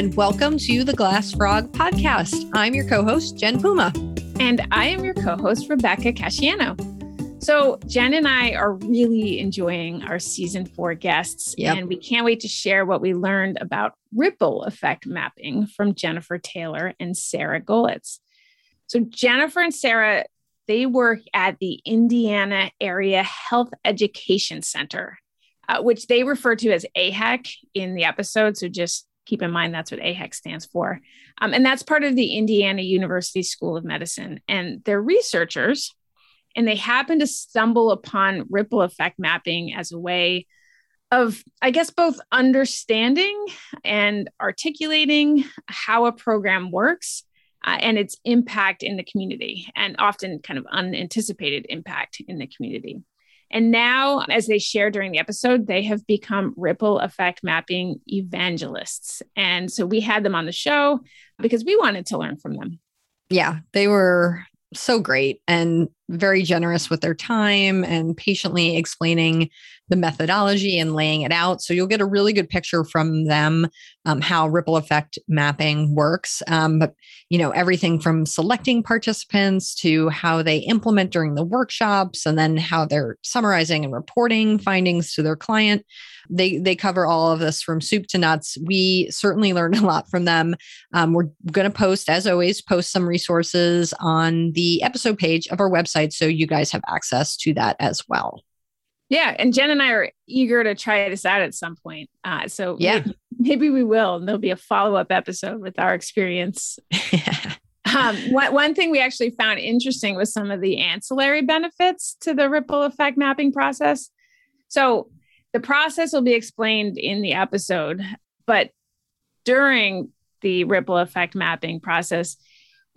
and welcome to the Glass Frog podcast. I'm your co host, Jen Puma. And I am your co host, Rebecca Casciano. So, Jen and I are really enjoying our season four guests, yep. and we can't wait to share what we learned about ripple effect mapping from Jennifer Taylor and Sarah Goletz. So, Jennifer and Sarah, they work at the Indiana Area Health Education Center, uh, which they refer to as AHEC in the episode. So, just keep in mind that's what AHEC stands for. Um, and that's part of the Indiana University School of Medicine. And they're researchers and they happen to stumble upon ripple effect mapping as a way of, I guess, both understanding and articulating how a program works uh, and its impact in the community, and often kind of unanticipated impact in the community. And now, as they share during the episode, they have become ripple effect mapping evangelists. And so we had them on the show because we wanted to learn from them. Yeah, they were so great and very generous with their time and patiently explaining the methodology and laying it out. So you'll get a really good picture from them um, how ripple effect mapping works. Um, but you know everything from selecting participants to how they implement during the workshops, and then how they're summarizing and reporting findings to their client. They they cover all of this from soup to nuts. We certainly learned a lot from them. Um, we're going to post, as always, post some resources on the episode page of our website so you guys have access to that as well. Yeah, and Jen and I are eager to try this out at some point. Uh, so yeah, maybe, maybe, we will. And there'll be a follow up episode with our experience. um, one, one thing we actually found interesting was some of the ancillary benefits to the ripple effect mapping process. So the process will be explained in the episode, but during the ripple effect mapping process,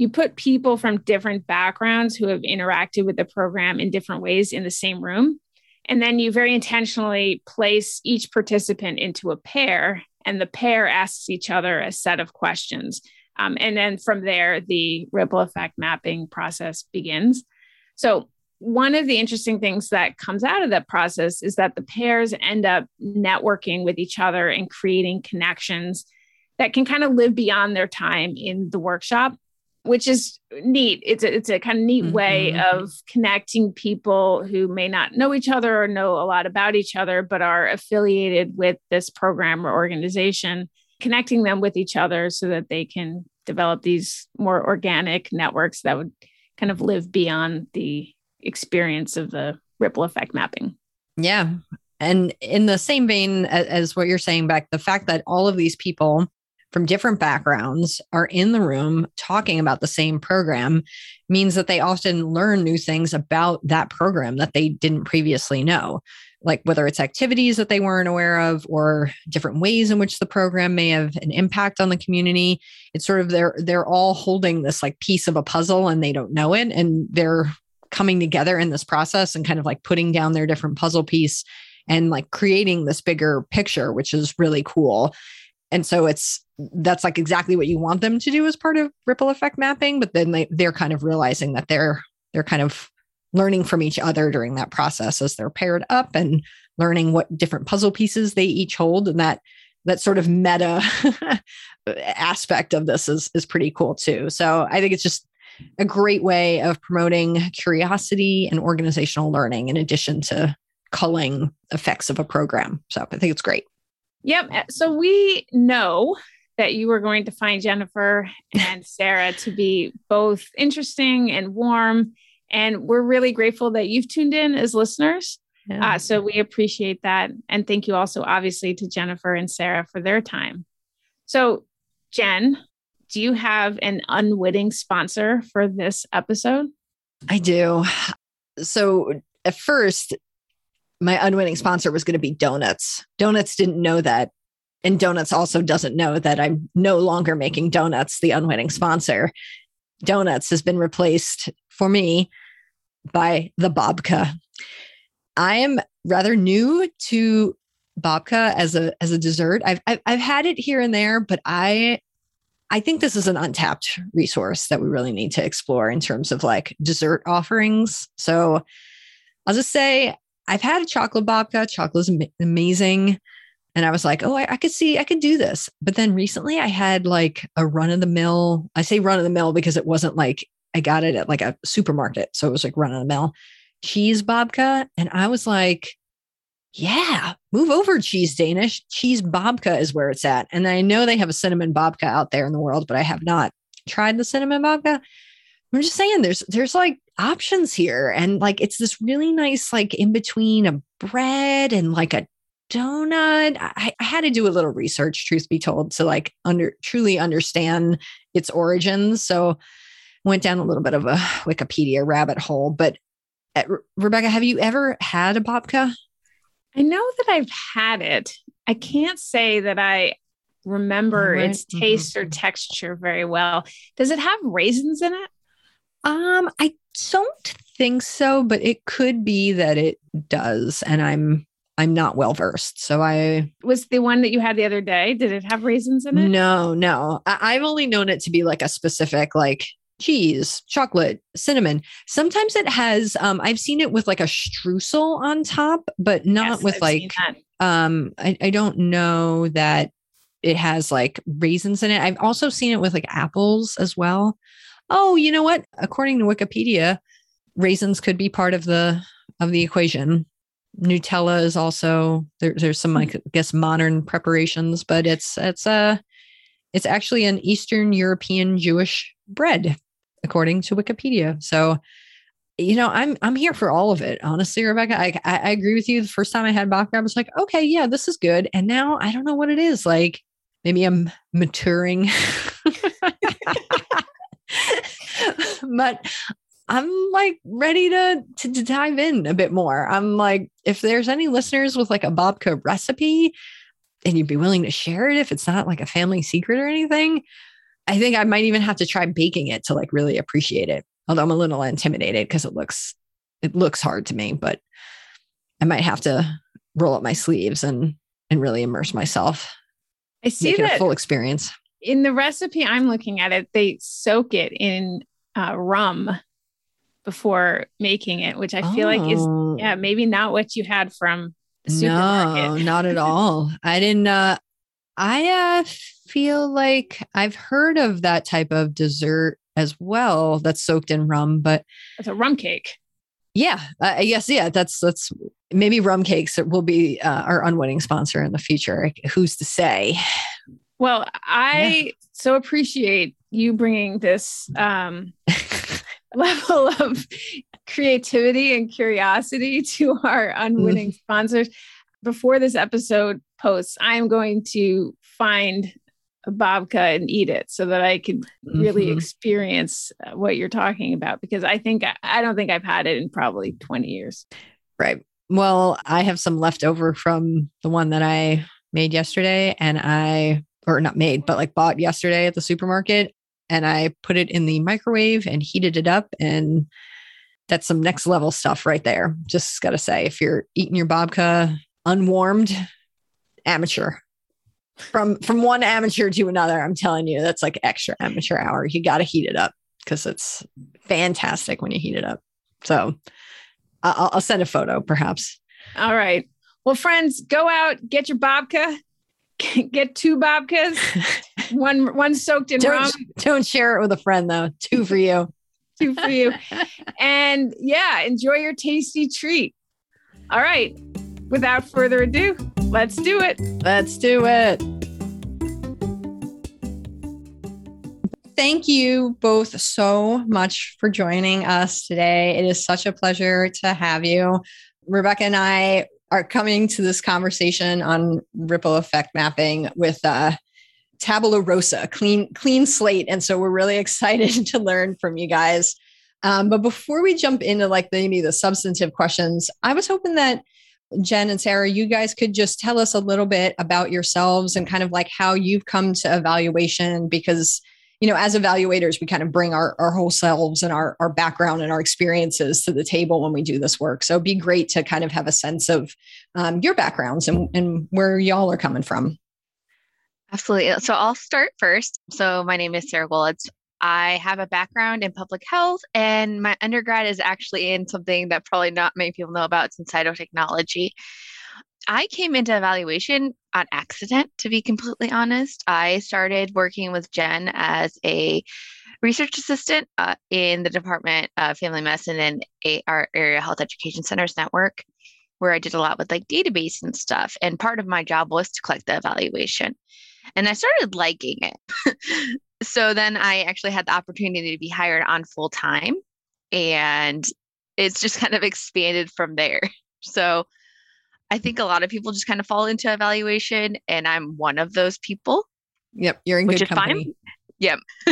you put people from different backgrounds who have interacted with the program in different ways in the same room and then you very intentionally place each participant into a pair, and the pair asks each other a set of questions. Um, and then from there, the ripple effect mapping process begins. So, one of the interesting things that comes out of that process is that the pairs end up networking with each other and creating connections that can kind of live beyond their time in the workshop which is neat. It's a, it's a kind of neat mm-hmm. way of connecting people who may not know each other or know a lot about each other, but are affiliated with this program or organization, connecting them with each other so that they can develop these more organic networks that would kind of live beyond the experience of the ripple effect mapping. Yeah. And in the same vein as what you're saying, Beck, the fact that all of these people from different backgrounds are in the room talking about the same program means that they often learn new things about that program that they didn't previously know like whether it's activities that they weren't aware of or different ways in which the program may have an impact on the community. It's sort of they're they're all holding this like piece of a puzzle and they don't know it and they're coming together in this process and kind of like putting down their different puzzle piece and like creating this bigger picture which is really cool. And so it's that's like exactly what you want them to do as part of ripple effect mapping but then they, they're kind of realizing that they're they're kind of learning from each other during that process as they're paired up and learning what different puzzle pieces they each hold and that that sort of meta aspect of this is is pretty cool too so i think it's just a great way of promoting curiosity and organizational learning in addition to culling effects of a program so i think it's great Yep. Uh, so we know that you were going to find Jennifer and Sarah to be both interesting and warm. And we're really grateful that you've tuned in as listeners. Yeah. Uh, so we appreciate that. And thank you also, obviously, to Jennifer and Sarah for their time. So, Jen, do you have an unwitting sponsor for this episode? I do. So, at first, my unwitting sponsor was going to be donuts. Donuts didn't know that. And Donuts also doesn't know that I'm no longer making Donuts the unwitting sponsor. Donuts has been replaced for me by the babka. I am rather new to babka as a as a dessert. I've, I've I've had it here and there, but I I think this is an untapped resource that we really need to explore in terms of like dessert offerings. So I'll just say I've had a chocolate babka. Chocolate is amazing. And I was like, oh, I, I could see, I could do this. But then recently I had like a run of the mill. I say run of the mill because it wasn't like I got it at like a supermarket. So it was like run of the mill cheese babka. And I was like, yeah, move over cheese Danish. Cheese babka is where it's at. And I know they have a cinnamon babka out there in the world, but I have not tried the cinnamon babka. I'm just saying there's there's like options here. And like it's this really nice, like in between a bread and like a donut. I, I had to do a little research, truth be told, to like under truly understand its origins. So went down a little bit of a Wikipedia rabbit hole. But uh, Rebecca, have you ever had a babka? I know that I've had it. I can't say that I remember right. its taste mm-hmm. or texture very well. Does it have raisins in it? Um, I don't think so, but it could be that it does, and I'm I'm not well versed. So I was the one that you had the other day. Did it have raisins in it? No, no. I, have only known it to be like a specific like cheese, chocolate, cinnamon. Sometimes it has um I've seen it with like a streusel on top, but not yes, with I've like um I, I don't know that it has like raisins in it. I've also seen it with like apples as well. Oh, you know what? According to Wikipedia, raisins could be part of the of the equation. Nutella is also there, there's some like I guess modern preparations, but it's it's a uh, it's actually an Eastern European Jewish bread, according to Wikipedia. So, you know, I'm I'm here for all of it. Honestly, Rebecca, I I, agree with you. The first time I had babka, I was like, okay, yeah, this is good. And now I don't know what it is. Like maybe I'm maturing. but I'm like ready to, to, to dive in a bit more. I'm like, if there's any listeners with like a babka recipe, and you'd be willing to share it if it's not like a family secret or anything, I think I might even have to try baking it to like really appreciate it. Although I'm a little intimidated because it looks it looks hard to me, but I might have to roll up my sleeves and and really immerse myself. I see that a full experience. In the recipe I'm looking at it, they soak it in uh, rum before making it, which I feel oh. like is oh. yeah maybe not what you had from no, not at all. I didn't. Uh, I uh, feel like I've heard of that type of dessert as well that's soaked in rum, but it's a rum cake. Yeah, uh, I guess yeah. That's that's maybe rum cakes will be uh, our unwitting sponsor in the future. Who's to say? Well, I yeah. so appreciate you bringing this um, level of creativity and curiosity to our unwitting mm. sponsors. Before this episode posts, I am going to find a babka and eat it so that I could really mm-hmm. experience uh, what you're talking about because I think I don't think I've had it in probably 20 years. Right. Well, I have some left over from the one that I made yesterday and I or not made, but like bought yesterday at the supermarket and I put it in the microwave and heated it up and that's some next level stuff right there. Just got to say, if you're eating your babka unwarmed, amateur. From from one amateur to another, I'm telling you, that's like extra amateur hour. You got to heat it up because it's fantastic when you heat it up. So I'll, I'll send a photo, perhaps. All right. Well, friends, go out, get your babka, get two babkas, one one soaked in don't, rum. Don't share it with a friend though. Two for you two for you. and yeah, enjoy your tasty treat. All right. Without further ado, let's do it. Let's do it. Thank you both so much for joining us today. It is such a pleasure to have you. Rebecca and I are coming to this conversation on ripple effect mapping with uh, tabula rosa, clean clean slate, and so we're really excited to learn from you guys. Um, but before we jump into like maybe the substantive questions, I was hoping that Jen and Sarah, you guys could just tell us a little bit about yourselves and kind of like how you've come to evaluation because you know as evaluators we kind of bring our, our whole selves and our, our background and our experiences to the table when we do this work so it'd be great to kind of have a sense of um, your backgrounds and, and where y'all are coming from Absolutely. So I'll start first. So my name is Sarah Goletz. I have a background in public health, and my undergrad is actually in something that probably not many people know about. It's in cytotechnology. I came into evaluation on accident, to be completely honest. I started working with Jen as a research assistant uh, in the Department of Family Medicine and a, our Area Health Education Centers network, where I did a lot with like database and stuff. And part of my job was to collect the evaluation. And I started liking it. so then I actually had the opportunity to be hired on full time. And it's just kind of expanded from there. So I think a lot of people just kind of fall into evaluation, and I'm one of those people. Yep, you're in which good company. Fine. Yep.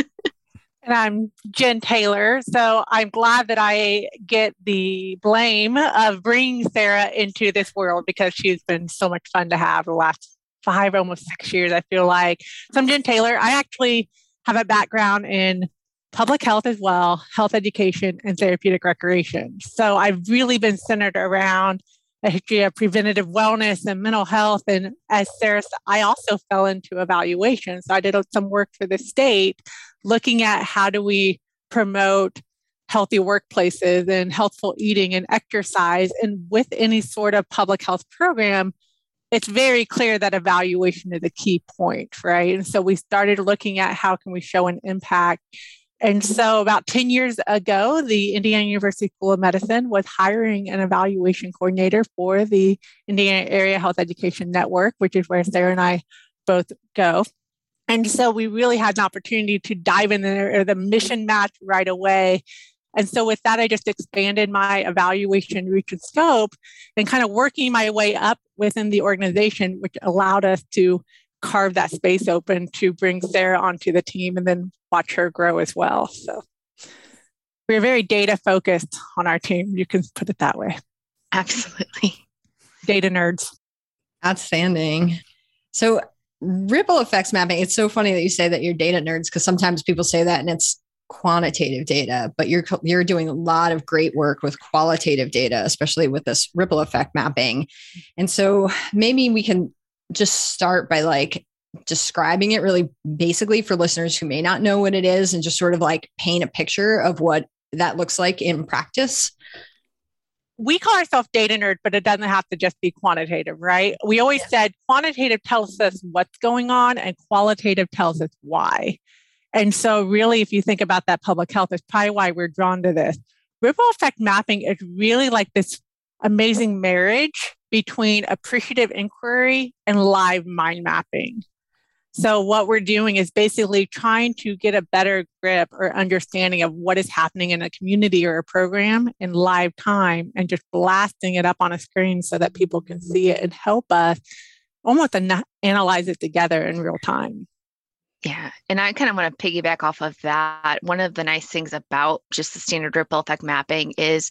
and I'm Jen Taylor. So I'm glad that I get the blame of bringing Sarah into this world because she's been so much fun to have the last five, almost six years, I feel like. So I'm Jen Taylor. I actually have a background in public health as well, health education, and therapeutic recreation. So I've really been centered around a history of preventative wellness and mental health. And as Sarah, I also fell into evaluation. So I did some work for the state looking at how do we promote healthy workplaces and healthful eating and exercise. And with any sort of public health program, it's very clear that evaluation is a key point, right? And so we started looking at how can we show an impact and so, about 10 years ago, the Indiana University School of Medicine was hiring an evaluation coordinator for the Indiana Area Health Education Network, which is where Sarah and I both go. And so, we really had an opportunity to dive in there, the mission match right away. And so, with that, I just expanded my evaluation reach and scope and kind of working my way up within the organization, which allowed us to carve that space open to bring Sarah onto the team and then watch her grow as well. So we're very data focused on our team. You can put it that way. Absolutely. Data nerds. Outstanding. So ripple effects mapping, it's so funny that you say that you're data nerds because sometimes people say that and it's quantitative data, but you're you're doing a lot of great work with qualitative data, especially with this ripple effect mapping. And so maybe we can just start by like describing it really basically for listeners who may not know what it is and just sort of like paint a picture of what that looks like in practice? We call ourselves data nerd, but it doesn't have to just be quantitative, right? We always yeah. said quantitative tells us what's going on and qualitative tells us why. And so, really, if you think about that public health, it's probably why we're drawn to this. Ripple effect mapping is really like this amazing marriage between appreciative inquiry and live mind mapping. So, what we're doing is basically trying to get a better grip or understanding of what is happening in a community or a program in live time and just blasting it up on a screen so that people can see it and help us almost an- analyze it together in real time. Yeah. And I kind of want to piggyback off of that. One of the nice things about just the standard ripple effect mapping is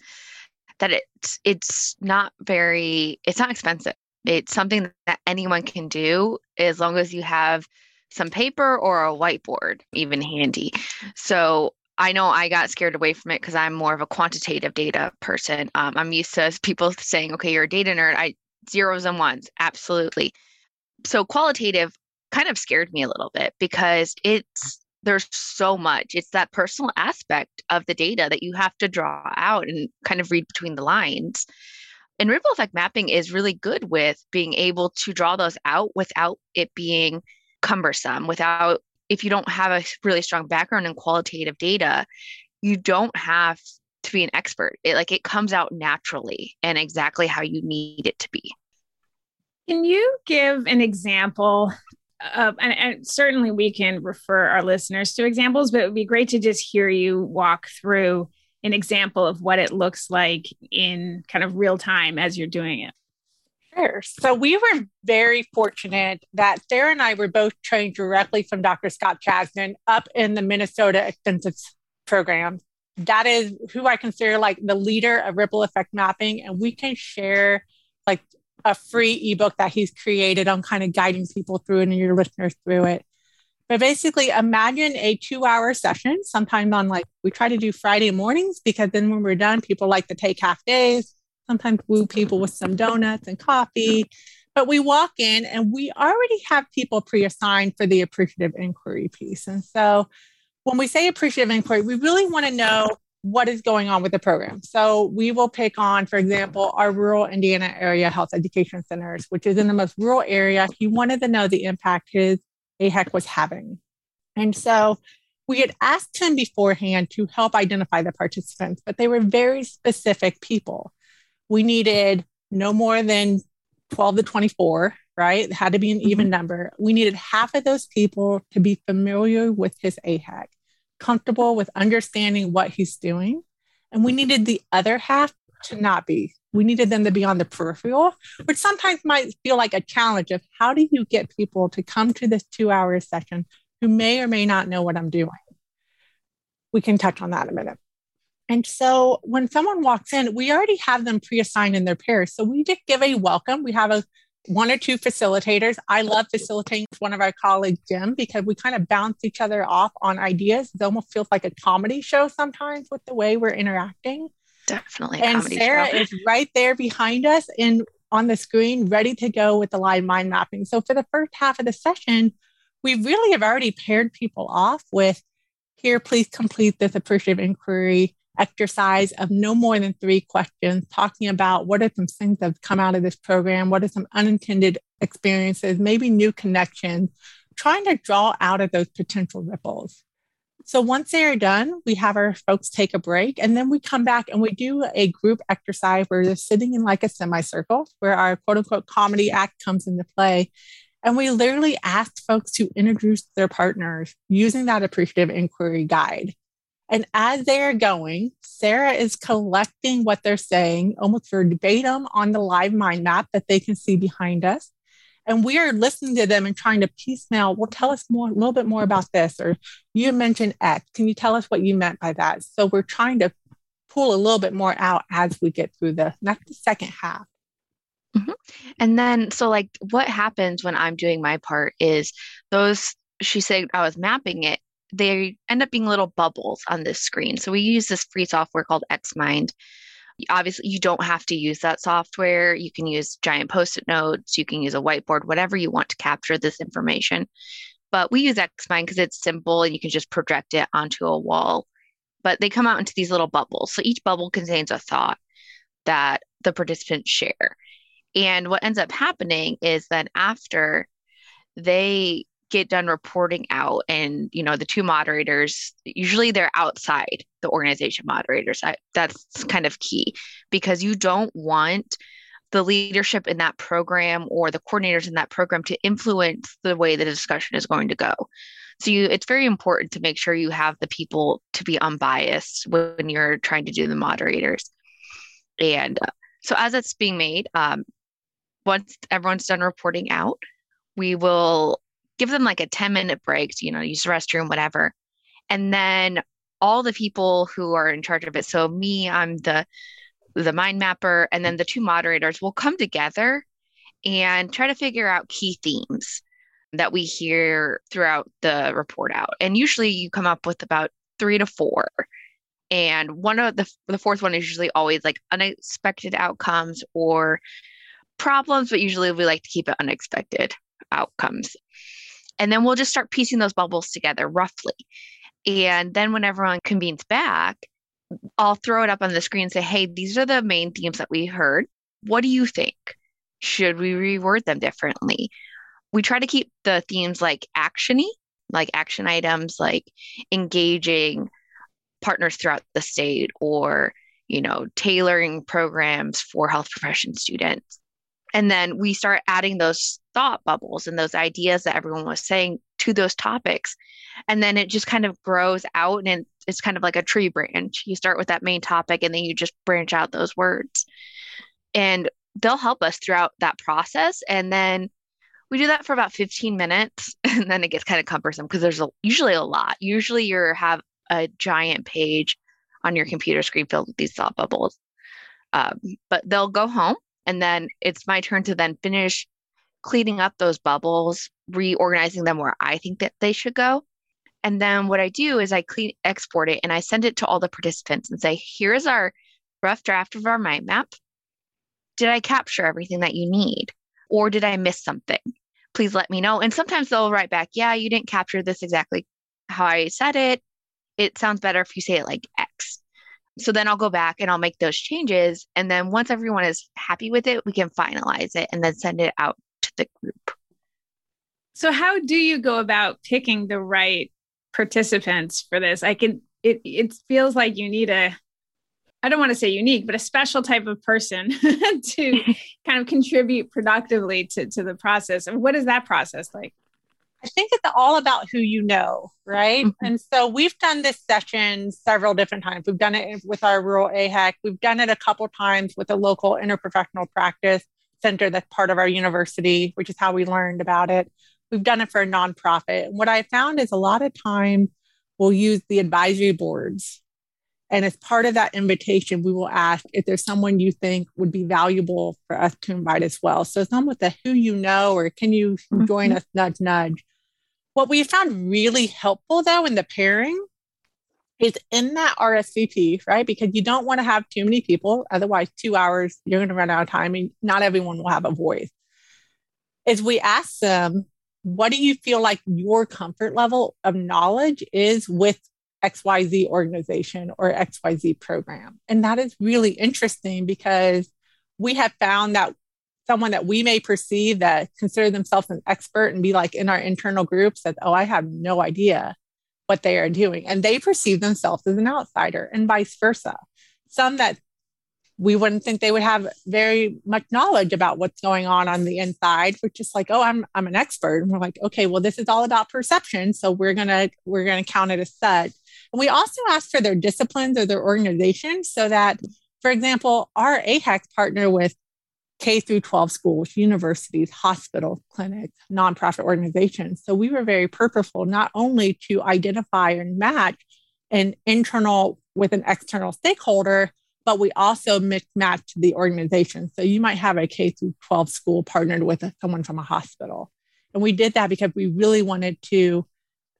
that it's it's not very it's not expensive it's something that anyone can do as long as you have some paper or a whiteboard, even handy. So I know I got scared away from it because I'm more of a quantitative data person. Um, I'm used to people saying, okay, you're a data nerd. I zeros and ones, absolutely. So qualitative kind of scared me a little bit because it's there's so much. It's that personal aspect of the data that you have to draw out and kind of read between the lines. And ripple effect mapping is really good with being able to draw those out without it being cumbersome, without, if you don't have a really strong background in qualitative data, you don't have to be an expert. It like it comes out naturally and exactly how you need it to be. Can you give an example of, and, and, certainly we can refer our listeners to examples, but it would be great to just hear you walk through an example of what it looks like in kind of real time as you're doing it? Sure. So we were very fortunate that Sarah and I were both trained directly from Dr. Scott Chazdon up in the Minnesota Extension Program. That is who I consider like the leader of ripple effect mapping. And we can share like a free ebook that he's created on kind of guiding people through it and your listeners through it. But basically, imagine a two hour session, sometime on like, we try to do Friday mornings because then when we're done, people like to take half days, sometimes woo people with some donuts and coffee. But we walk in and we already have people pre assigned for the appreciative inquiry piece. And so when we say appreciative inquiry, we really want to know what is going on with the program. So we will pick on, for example, our rural Indiana area health education centers, which is in the most rural area. He wanted to know the impact his AHEC was having. And so we had asked him beforehand to help identify the participants, but they were very specific people. We needed no more than 12 to 24, right? It had to be an even mm-hmm. number. We needed half of those people to be familiar with his AHEC comfortable with understanding what he's doing. And we mm-hmm. needed the other half to not be. We needed them to be on the peripheral, which sometimes might feel like a challenge of how do you get people to come to this two hour session who may or may not know what I'm doing? We can touch on that in a minute. And so when someone walks in, we already have them pre assigned in their pairs. So we just give a welcome. We have a one or two facilitators. I love facilitating with one of our colleagues, Jim, because we kind of bounce each other off on ideas. It almost feels like a comedy show sometimes with the way we're interacting. Definitely. And Sarah show. is right there behind us and on the screen, ready to go with the live mind mapping. So for the first half of the session, we really have already paired people off with here, please complete this appreciative inquiry exercise of no more than three questions, talking about what are some things that have come out of this program, what are some unintended experiences, maybe new connections, trying to draw out of those potential ripples. So once they are done, we have our folks take a break and then we come back and we do a group exercise where they're sitting in like a semicircle where our quote unquote comedy act comes into play. And we literally ask folks to introduce their partners using that appreciative inquiry guide. And as they are going, Sarah is collecting what they're saying almost verbatim on the live mind map that they can see behind us. And we are listening to them and trying to piecemeal, well, tell us more, a little bit more about this. Or you mentioned X. Can you tell us what you meant by that? So we're trying to pull a little bit more out as we get through the, that's the second half. Mm-hmm. And then, so like what happens when I'm doing my part is those, she said I was mapping it they end up being little bubbles on this screen. So we use this free software called Xmind. Obviously, you don't have to use that software. You can use giant post it notes, you can use a whiteboard, whatever you want to capture this information. But we use Xmind because it's simple and you can just project it onto a wall. But they come out into these little bubbles. So each bubble contains a thought that the participants share. And what ends up happening is that after they get done reporting out and you know the two moderators usually they're outside the organization moderators. I, that's kind of key because you don't want the leadership in that program or the coordinators in that program to influence the way the discussion is going to go. So you it's very important to make sure you have the people to be unbiased when you're trying to do the moderators. And uh, so as it's being made um, once everyone's done reporting out we will give them like a 10 minute break, you know, use the restroom, whatever. And then all the people who are in charge of it. So me, I'm the the mind mapper, and then the two moderators will come together and try to figure out key themes that we hear throughout the report out. And usually you come up with about three to four. And one of the the fourth one is usually always like unexpected outcomes or problems, but usually we like to keep it unexpected outcomes. And then we'll just start piecing those bubbles together roughly. And then when everyone convenes back, I'll throw it up on the screen and say, hey, these are the main themes that we heard. What do you think? Should we reword them differently? We try to keep the themes like actiony, like action items, like engaging partners throughout the state or, you know, tailoring programs for health profession students. And then we start adding those thought bubbles and those ideas that everyone was saying to those topics. And then it just kind of grows out and it's kind of like a tree branch. You start with that main topic and then you just branch out those words. And they'll help us throughout that process. And then we do that for about 15 minutes and then it gets kind of cumbersome because there's a, usually a lot. Usually you have a giant page on your computer screen filled with these thought bubbles. Um, but they'll go home and then it's my turn to then finish cleaning up those bubbles, reorganizing them where I think that they should go. And then what I do is I clean export it and I send it to all the participants and say, here's our rough draft of our mind map. Did I capture everything that you need? Or did I miss something? Please let me know. And sometimes they'll write back, yeah, you didn't capture this exactly how I said it. It sounds better if you say it like X. So then I'll go back and I'll make those changes. And then once everyone is happy with it, we can finalize it and then send it out the group. So how do you go about picking the right participants for this? I can it it feels like you need a I don't want to say unique, but a special type of person to kind of contribute productively to, to the process. And what is that process like? I think it's all about who you know, right? Mm-hmm. And so we've done this session several different times. We've done it with our rural AHEC. We've done it a couple times with a local interprofessional practice center that's part of our university, which is how we learned about it. We've done it for a nonprofit. And what I found is a lot of time we'll use the advisory boards. And as part of that invitation, we will ask if there's someone you think would be valuable for us to invite as well. So some with the who you know, or can you mm-hmm. join us, nudge, nudge. What we found really helpful though in the pairing is in that RSVP, right? Because you don't want to have too many people. Otherwise, two hours, you're going to run out of time and not everyone will have a voice. Is we ask them, what do you feel like your comfort level of knowledge is with XYZ organization or XYZ program? And that is really interesting because we have found that someone that we may perceive that consider themselves an expert and be like in our internal groups that, oh, I have no idea what they are doing. And they perceive themselves as an outsider and vice versa. Some that we wouldn't think they would have very much knowledge about what's going on on the inside we're just like oh i'm i'm an expert and we're like okay well this is all about perception so we're gonna we're gonna count it as such and we also ask for their disciplines or their organization so that for example our AHEC partner with K through 12 schools, universities, hospitals, clinics, nonprofit organizations. So we were very purposeful not only to identify and match an internal with an external stakeholder, but we also mix match the organization. So you might have a K through 12 school partnered with someone from a hospital. And we did that because we really wanted to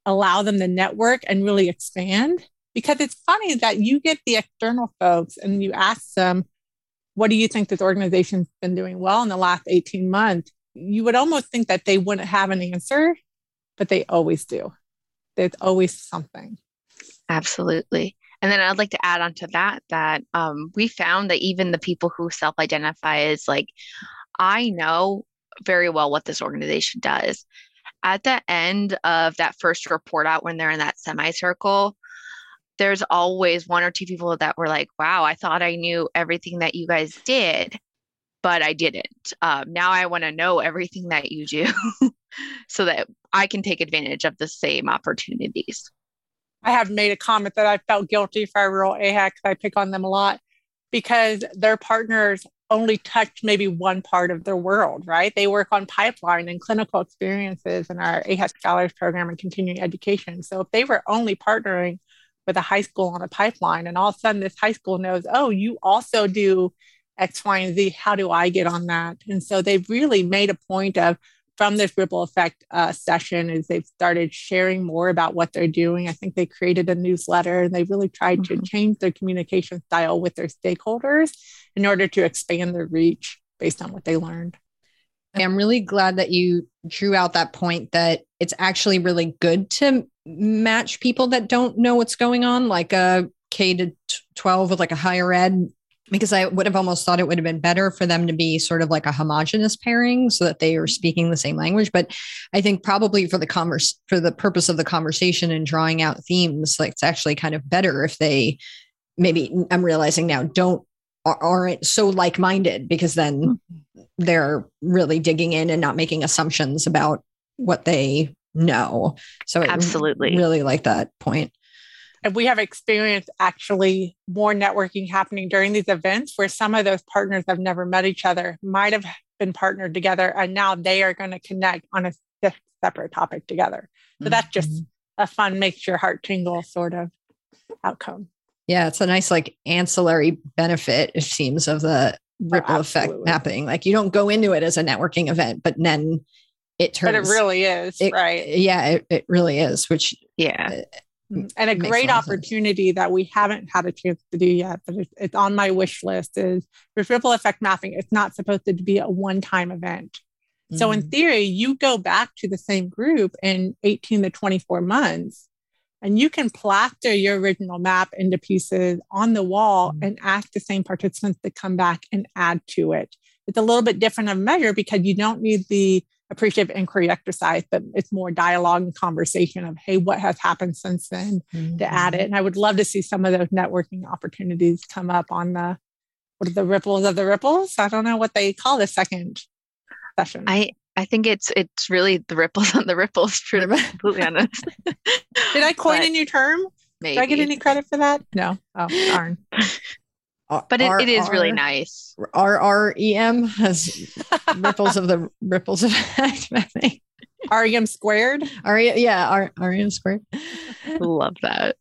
allow them to network and really expand. Because it's funny that you get the external folks and you ask them, what do you think this organization's been doing well in the last 18 months? You would almost think that they wouldn't have an answer, but they always do. There's always something. Absolutely. And then I'd like to add on to that that um, we found that even the people who self identify as like, I know very well what this organization does. At the end of that first report out, when they're in that semicircle, there's always one or two people that were like, wow, I thought I knew everything that you guys did, but I didn't. Um, now I want to know everything that you do so that I can take advantage of the same opportunities. I have made a comment that I felt guilty for our rural AHEC. I pick on them a lot because their partners only touch maybe one part of their world, right? They work on pipeline and clinical experiences in our AHEC Scholars Program and continuing education. So if they were only partnering with a high school on a pipeline and all of a sudden this high school knows, oh, you also do X, Y, and Z, how do I get on that? And so they've really made a point of from this ripple effect uh, session is they've started sharing more about what they're doing. I think they created a newsletter and they really tried mm-hmm. to change their communication style with their stakeholders in order to expand their reach based on what they learned. I'm really glad that you drew out that point that it's actually really good to match people that don't know what's going on, like a K to 12 with like a higher ed because I would have almost thought it would have been better for them to be sort of like a homogenous pairing so that they are mm-hmm. speaking the same language. But I think probably for the converse for the purpose of the conversation and drawing out themes, like it's actually kind of better if they maybe I'm realizing now don't aren't so like-minded because then mm-hmm. they're really digging in and not making assumptions about what they know. So absolutely really like that point. And we have experienced actually more networking happening during these events where some of those partners have never met each other, might have been partnered together, and now they are going to connect on a separate topic together. So mm-hmm. that's just mm-hmm. a fun, makes your heart tingle sort of outcome. Yeah, it's a nice like ancillary benefit, it seems, of the ripple oh, effect mapping. Like you don't go into it as a networking event, but then it turns. But it really is, it, right? Yeah, it, it really is, which yeah. Uh, and a great opportunity sense. that we haven't had a chance to do yet, but it's, it's on my wish list is with ripple effect mapping. It's not supposed to be a one-time event. Mm-hmm. So in mm. theory, you go back to the same group in 18 to 24 months And you can plaster your original map into pieces on the wall mm-hmm. and ask the same participants to come back and add to it. It's a little bit different of measure because you don't need the appreciative inquiry exercise, but it's more dialogue and conversation of, hey, what has happened since then mm-hmm. to add it. Mm-hmm. And I would love to see some of those networking opportunities come up on the what are the ripples of the ripples? I don't know what they call the second session. I I think it's it's really the ripples on the ripples, to be completely honest. Did I coin but a new term? Maybe. Did I get any credit for that? No. Oh, darn. but it, it is really nice. R R E M has ripples of the ripples of REM squared. R yeah, R REM squared. Love that.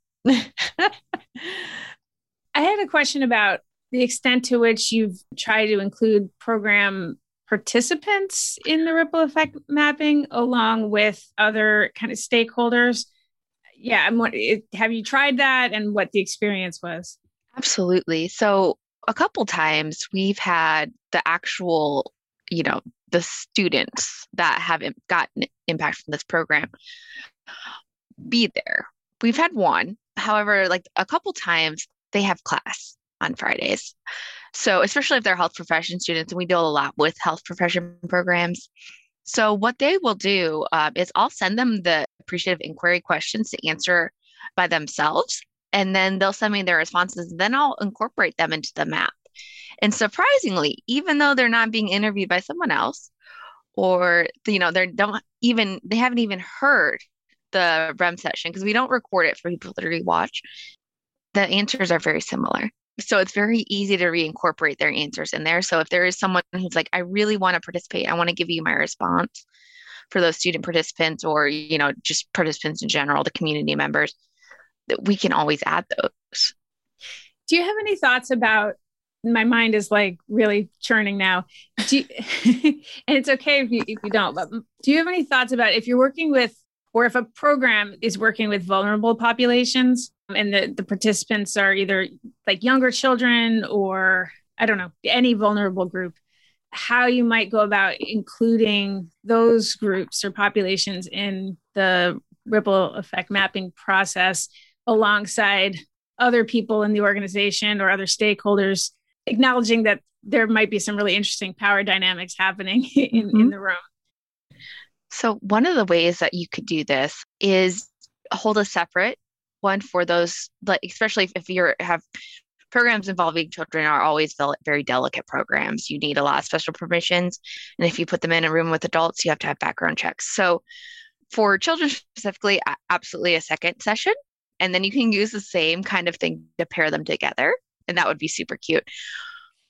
I had a question about the extent to which you've tried to include program participants in the ripple effect mapping along with other kind of stakeholders. Yeah and what have you tried that and what the experience was? Absolutely. So a couple times we've had the actual you know the students that have gotten impact from this program be there. We've had one. However like a couple times they have class on Fridays. So, especially if they're health profession students, and we deal a lot with health profession programs. So, what they will do uh, is I'll send them the appreciative inquiry questions to answer by themselves, and then they'll send me their responses. Then I'll incorporate them into the map. And surprisingly, even though they're not being interviewed by someone else, or you know, they don't even they haven't even heard the REM session because we don't record it for people to rewatch. The answers are very similar so it's very easy to reincorporate their answers in there. So if there is someone who's like, I really want to participate, I want to give you my response for those student participants or, you know, just participants in general, the community members, that we can always add those. Do you have any thoughts about my mind is like really churning now. You, and it's okay if you if you don't, but do you have any thoughts about if you're working with or if a program is working with vulnerable populations and the, the participants are either like younger children or I don't know, any vulnerable group, how you might go about including those groups or populations in the ripple effect mapping process alongside other people in the organization or other stakeholders, acknowledging that there might be some really interesting power dynamics happening in, mm-hmm. in the room. So, one of the ways that you could do this is hold a separate one for those, like especially if you have programs involving children are always very delicate programs. You need a lot of special permissions, and if you put them in a room with adults, you have to have background checks. So, for children specifically, absolutely a second session, and then you can use the same kind of thing to pair them together, and that would be super cute.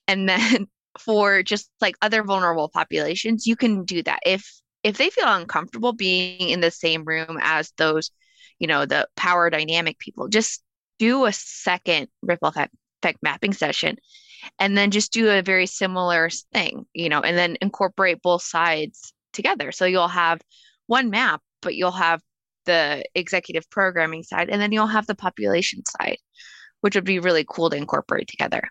And then for just like other vulnerable populations, you can do that if if they feel uncomfortable being in the same room as those, you know, the power dynamic people, just do a second ripple effect, mapping session and then just do a very similar thing, you know, and then incorporate both sides together. So you'll have one map, but you'll have the executive programming side and then you'll have the population side, which would be really cool to incorporate together.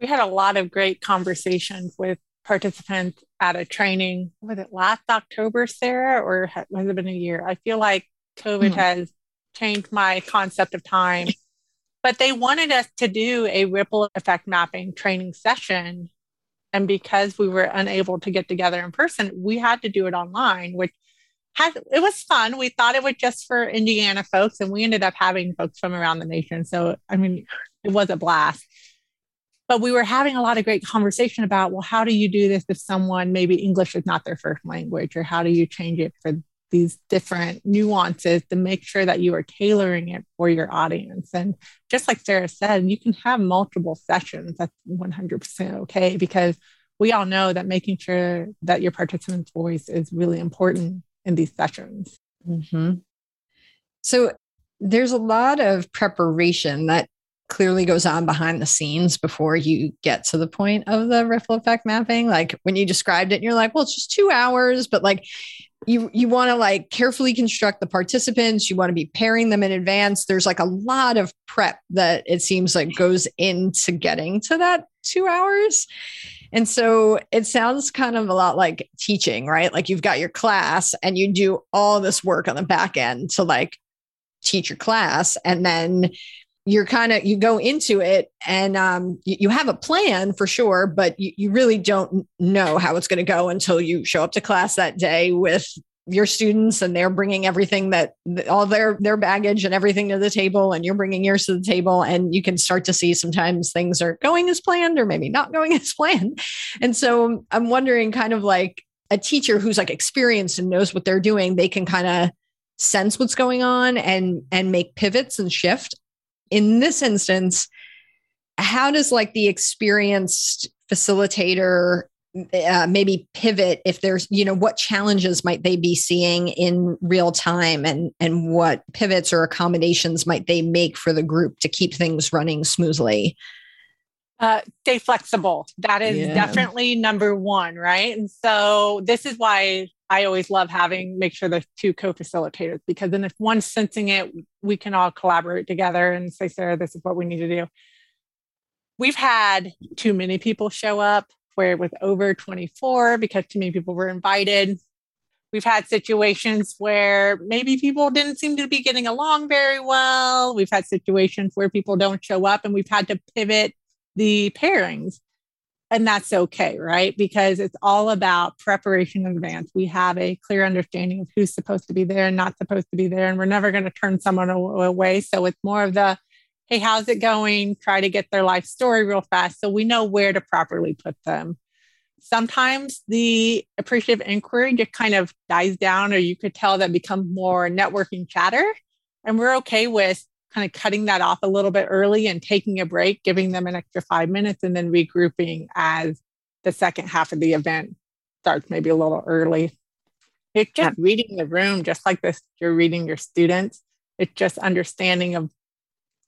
We had a lot of great conversations with participant at a training. Was it last October, Sarah, or has it been a year? I feel like COVID mm-hmm. has changed my concept of time. But they wanted us to do a ripple effect mapping training session. And because we were unable to get together in person, we had to do it online, which had it was fun. We thought it was just for Indiana folks, and we ended up having folks from around the nation. So I mean, it was a blast but we were having a lot of great conversation about well how do you do this if someone maybe english is not their first language or how do you change it for these different nuances to make sure that you are tailoring it for your audience and just like sarah said you can have multiple sessions that's 100% okay because we all know that making sure that your participant's voice is really important in these sessions mm-hmm. so there's a lot of preparation that clearly goes on behind the scenes before you get to the point of the ripple effect mapping. Like when you described it you're like well it's just two hours but like you you want to like carefully construct the participants. You want to be pairing them in advance. There's like a lot of prep that it seems like goes into getting to that two hours. And so it sounds kind of a lot like teaching right? Like you've got your class and you do all this work on the back end to like teach your class. And then you're kind of you go into it and um, you, you, have a plan for sure but you, you really don't know how it's going to go until you show up to class that day with your students and they're bringing everything that all their their baggage and everything to the table and you're bringing yours to the table and you can start to see sometimes things are going as planned or maybe not going as planned. And so i'm wondering kind of like a teacher who's like experienced and knows what they're doing they can kind of sense what's going on and and make pivots and shift in this instance how does like the experienced facilitator uh, maybe pivot if there's you know what challenges might they be seeing in real time and and what pivots or accommodations might they make for the group to keep things running smoothly uh, stay flexible that is yeah. definitely number one right and so this is why i always love having make sure there's two co-facilitators because then if one's sensing it we can all collaborate together and say sarah this is what we need to do we've had too many people show up where with over 24 because too many people were invited. We've had situations where maybe people didn't seem to be getting along very well. We've had situations where people don't show up and we've had to pivot the pairings. And that's okay, right? Because it's all about preparation in advance. We have a clear understanding of who's supposed to be there and not supposed to be there. And we're never going to turn someone away. So it's more of the hey, how's it going? Try to get their life story real fast so we know where to properly put them. Sometimes the appreciative inquiry just kind of dies down, or you could tell that becomes more networking chatter. And we're okay with kind of cutting that off a little bit early and taking a break, giving them an extra five minutes, and then regrouping as the second half of the event starts maybe a little early. It's just yeah. reading the room, just like this, you're reading your students. It's just understanding of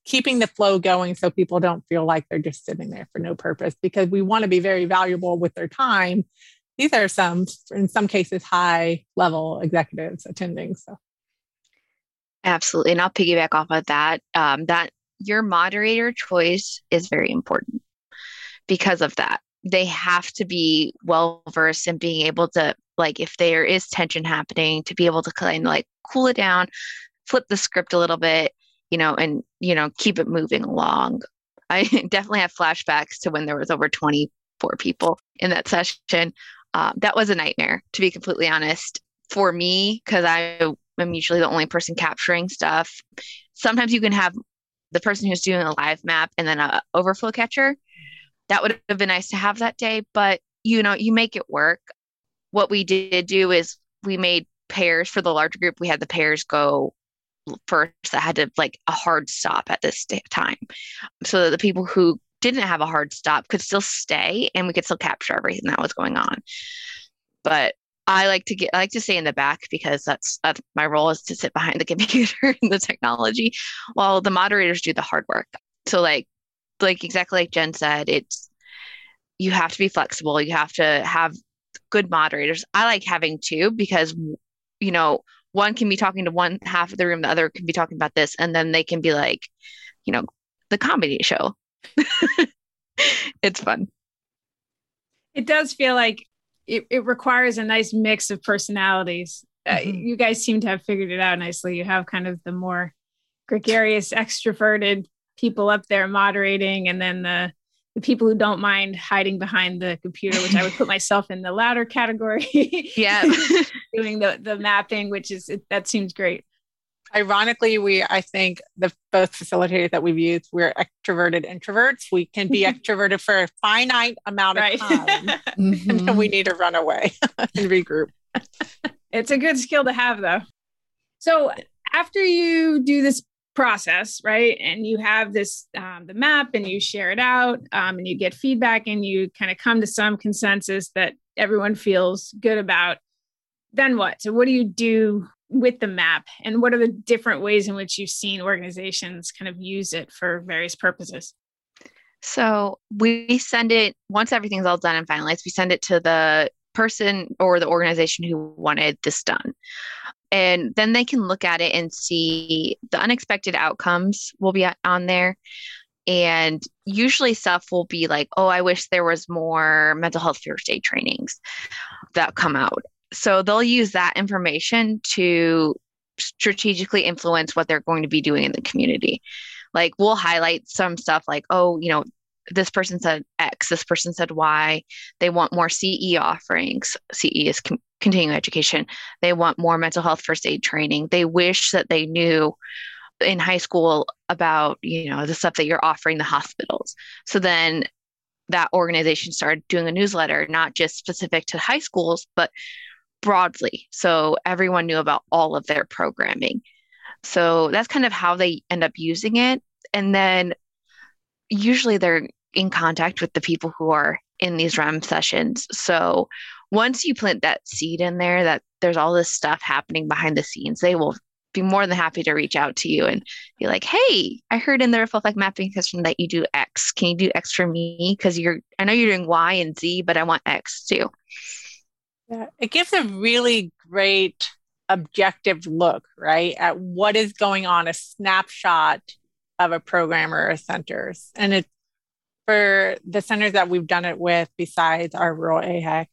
keeping the flow going so people don't feel like they're just sitting there for no purpose because we want to be very valuable with their time. These are some, in some cases, high level executives attending. So, absolutely. And I'll piggyback off of that. Um, that your moderator choice is very important because of that. They have to be well versed in being able to, like, if there is tension happening, to be able to kind of like cool it down, flip the script a little bit, you know, and, you know, keep it moving along. I definitely have flashbacks to when there was over 24 people in that session. Uh, that was a nightmare, to be completely honest, for me, because I am usually the only person capturing stuff. Sometimes you can have the person who's doing a live map and then a overflow catcher. That would have been nice to have that day, but you know, you make it work. What we did do is we made pairs for the larger group. We had the pairs go first that had to like a hard stop at this time so that the people who didn't have a hard stop could still stay and we could still capture everything that was going on but i like to get i like to stay in the back because that's that's my role is to sit behind the computer and the technology while the moderators do the hard work so like like exactly like jen said it's you have to be flexible you have to have good moderators i like having two because you know one can be talking to one half of the room, the other can be talking about this, and then they can be like, you know, the comedy show. it's fun. It does feel like it, it requires a nice mix of personalities. Uh, mm-hmm. Uh, you guys seem to have figured it out nicely. You have kind of the more gregarious, extroverted people up there moderating, and then the the people who don't mind hiding behind the computer, which I would put myself in the latter category. yeah. Doing the, the mapping, which is, it, that seems great. Ironically, we, I think the both facilitators that we've used, we're extroverted introverts. We can be extroverted for a finite amount of right. time mm-hmm. and then we need to run away and regroup. It's a good skill to have though. So after you do this process right and you have this um, the map and you share it out um, and you get feedback and you kind of come to some consensus that everyone feels good about then what so what do you do with the map and what are the different ways in which you've seen organizations kind of use it for various purposes? So we send it once everything's all done and finalized we send it to the person or the organization who wanted this done. And then they can look at it and see the unexpected outcomes will be on there. And usually stuff will be like oh i wish there was more mental health first aid trainings that come out so they'll use that information to strategically influence what they're going to be doing in the community. Like we'll highlight some stuff like, oh, you know, this person said X, this person said Y. They want more CE offerings. CE is com- continuing education. They want more mental health first aid training. They wish that they knew in high school about, you know, the stuff that you're offering the hospitals. So then that organization started doing a newsletter, not just specific to high schools, but broadly. So everyone knew about all of their programming. So that's kind of how they end up using it. And then usually they're in contact with the people who are in these REM sessions. So once you plant that seed in there that there's all this stuff happening behind the scenes, they will be more than happy to reach out to you and be like, "Hey, I heard in the ripple effect mapping session that you do X. Can you do X for me? Because you're, I know you're doing Y and Z, but I want X too." Yeah, it gives a really great objective look, right, at what is going on, a snapshot of a program or a centers. And it's for the centers that we've done it with, besides our rural AHEC,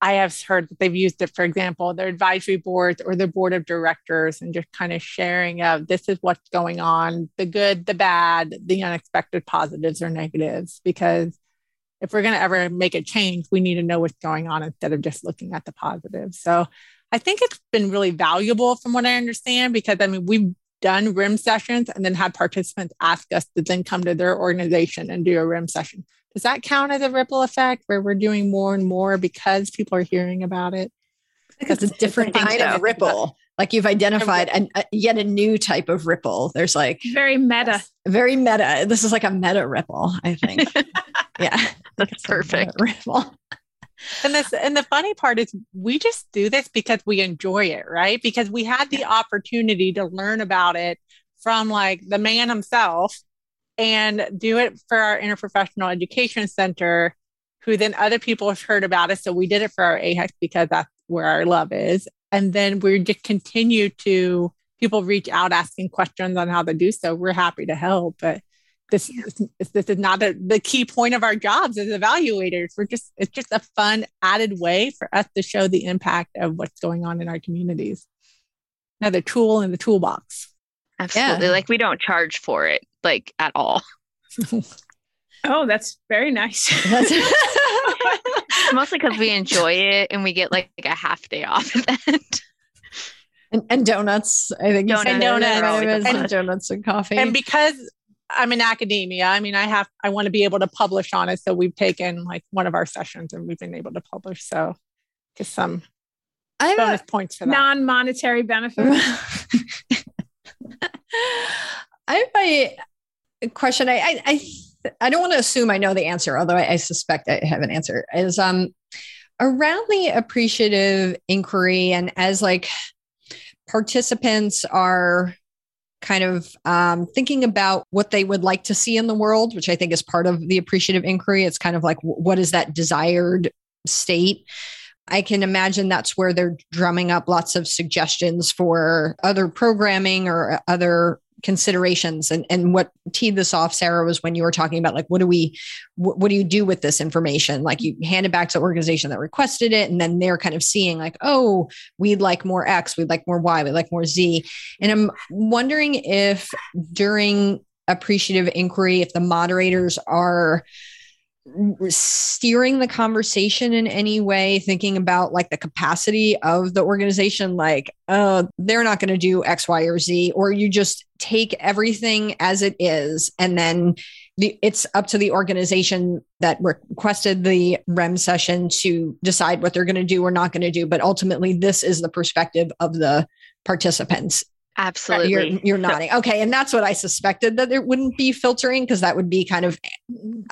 I have heard that they've used it, for example, their advisory boards or their board of directors, and just kind of sharing of this is what's going on the good, the bad, the unexpected positives or negatives. Because if we're going to ever make a change, we need to know what's going on instead of just looking at the positives. So I think it's been really valuable from what I understand, because I mean, we've done REM sessions and then had participants ask us to then come to their organization and do a REM session. Does that count as a ripple effect where we're doing more and more because people are hearing about it? Because it's a different kind of ripple. Like you've identified an, a, yet a new type of ripple. There's like very meta, very meta. This is like a meta ripple, I think. yeah, that's perfect. Ripple. And this and the funny part is we just do this because we enjoy it, right? Because we had the opportunity to learn about it from like the man himself and do it for our interprofessional education center, who then other people have heard about it. So we did it for our AHEC because that's where our love is. And then we just continue to people reach out asking questions on how to do so. We're happy to help. But this yeah. is, this is not a, the key point of our jobs as evaluators. We're just it's just a fun added way for us to show the impact of what's going on in our communities. Another tool in the toolbox. Absolutely. Yeah. Like we don't charge for it like at all. oh, that's very nice. Mostly because we enjoy it and we get like, like a half day off of it. And, and, donuts. I think donuts, and donuts, and donuts and coffee. And because I'm in academia. I mean, I have, I want to be able to publish on it. So we've taken like one of our sessions and we've been able to publish. So just some I bonus points for that. Non-monetary benefit. I have a question. I, I, I, I, don't want to assume I know the answer, although I, I suspect I have an answer is, um, around the appreciative inquiry and as like participants are kind of um, thinking about what they would like to see in the world, which I think is part of the appreciative inquiry. It's kind of like, what is that desired state? I can imagine that's where they're drumming up lots of suggestions for other programming or other considerations and and what teed this off sarah was when you were talking about like what do we what, what do you do with this information? Like you hand it back to the organization that requested it and then they're kind of seeing like oh we'd like more x we'd like more y we'd like more z. And i'm wondering if during appreciative inquiry if the moderators are steering the conversation in any way thinking about like the capacity of the organization like uh they're not going to do x y or z or you just take everything as it is and then the, it's up to the organization that requested the rem session to decide what they're going to do or not going to do but ultimately this is the perspective of the participants Absolutely. You're, you're nodding. Okay. And that's what I suspected that there wouldn't be filtering because that would be kind of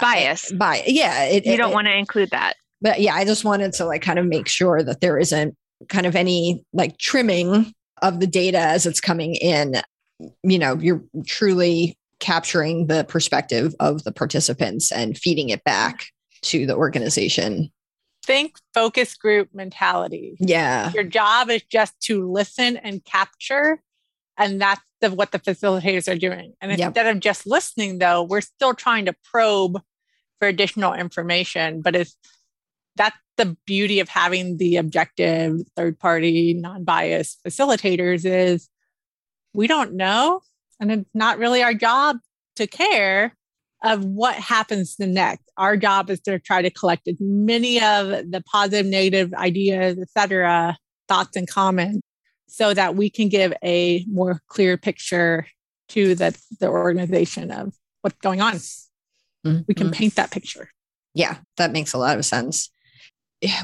bias. By yeah. It, you don't it, want to include that. But yeah, I just wanted to like kind of make sure that there isn't kind of any like trimming of the data as it's coming in. You know, you're truly capturing the perspective of the participants and feeding it back to the organization think focus group mentality. Yeah. Your job is just to listen and capture and that's the, what the facilitators are doing. And yep. instead of just listening, though, we're still trying to probe for additional information. But it's that's the beauty of having the objective, third party, non biased facilitators is we don't know. And it's not really our job to care of what happens the next. Our job is to try to collect as many of the positive, negative ideas, etc., thoughts and comments, so that we can give a more clear picture to the, the organization of what's going on. Mm-hmm. We can mm-hmm. paint that picture. Yeah, that makes a lot of sense.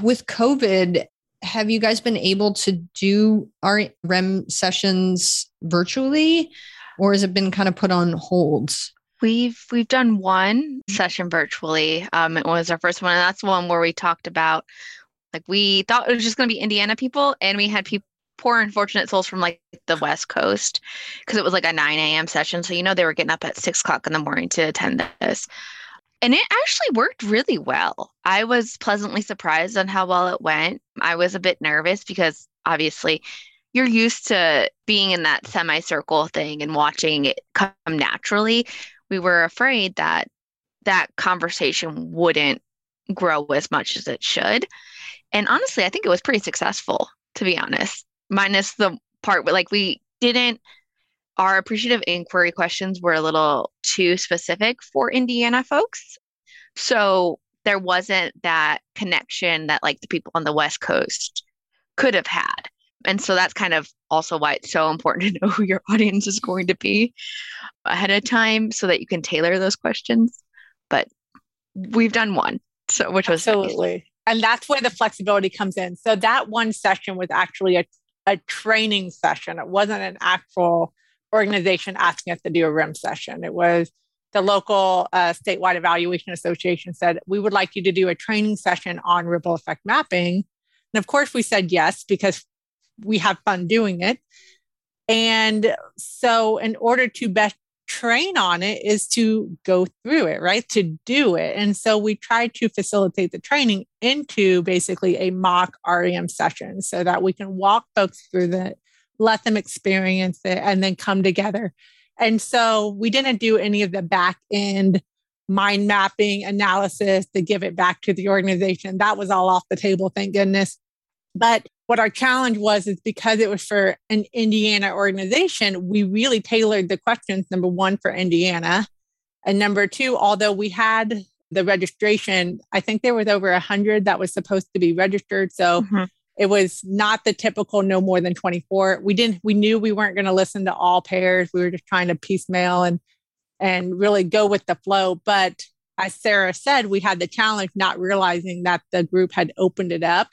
With COVID, have you guys been able to do our REM sessions virtually or has it been kind of put on holds? We've we've done one session virtually. Um, it was our first one, and that's the one where we talked about like we thought it was just going to be Indiana people, and we had people poor unfortunate souls from like the west coast because it was like a 9 a.m session so you know they were getting up at 6 o'clock in the morning to attend this. And it actually worked really well. I was pleasantly surprised on how well it went. I was a bit nervous because obviously you're used to being in that semicircle thing and watching it come naturally. We were afraid that that conversation wouldn't grow as much as it should. And honestly, I think it was pretty successful, to be honest, minus the part where like we didn't, our appreciative inquiry questions were a little too specific for Indiana folks. So there wasn't that connection that like the people on the West Coast could have had. And so that's kind of also why it's so important to know who your audience is going to be ahead of time so that you can tailor those questions. But we've done one, so which was absolutely. Nice. And that's where the flexibility comes in. So that one session was actually a, a training session. It wasn't an actual organization asking us to do a REM session. It was the local uh, statewide evaluation association said, we would like you to do a training session on ripple effect mapping. And of course, we said yes, because we have fun doing it. And so, in order to best train on it, is to go through it, right? To do it. And so, we try to facilitate the training into basically a mock REM session so that we can walk folks through the, let them experience it, and then come together. And so, we didn't do any of the back end mind mapping analysis to give it back to the organization. That was all off the table, thank goodness. But what our challenge was is because it was for an Indiana organization, we really tailored the questions, number one, for Indiana. And number two, although we had the registration, I think there was over 100 that was supposed to be registered. So mm-hmm. it was not the typical no more than 24. We didn't, we knew we weren't going to listen to all pairs. We were just trying to piecemeal and, and really go with the flow. But as Sarah said, we had the challenge not realizing that the group had opened it up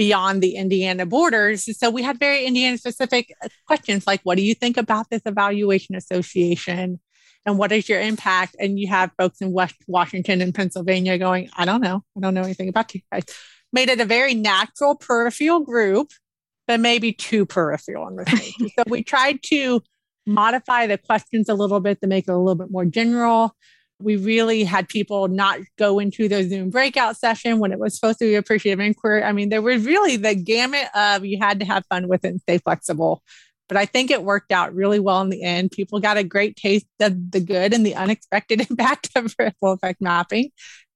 beyond the Indiana borders. So we had very Indiana specific questions like, what do you think about this evaluation association? And what is your impact? And you have folks in West Washington and Pennsylvania going, I don't know. I don't know anything about you guys. Made it a very natural peripheral group, but maybe too peripheral in so we tried to modify the questions a little bit to make it a little bit more general we really had people not go into the Zoom breakout session when it was supposed to be appreciative inquiry. I mean, there was really the gamut of you had to have fun with it and stay flexible. But I think it worked out really well in the end. People got a great taste of the good and the unexpected impact of ripple effect mapping.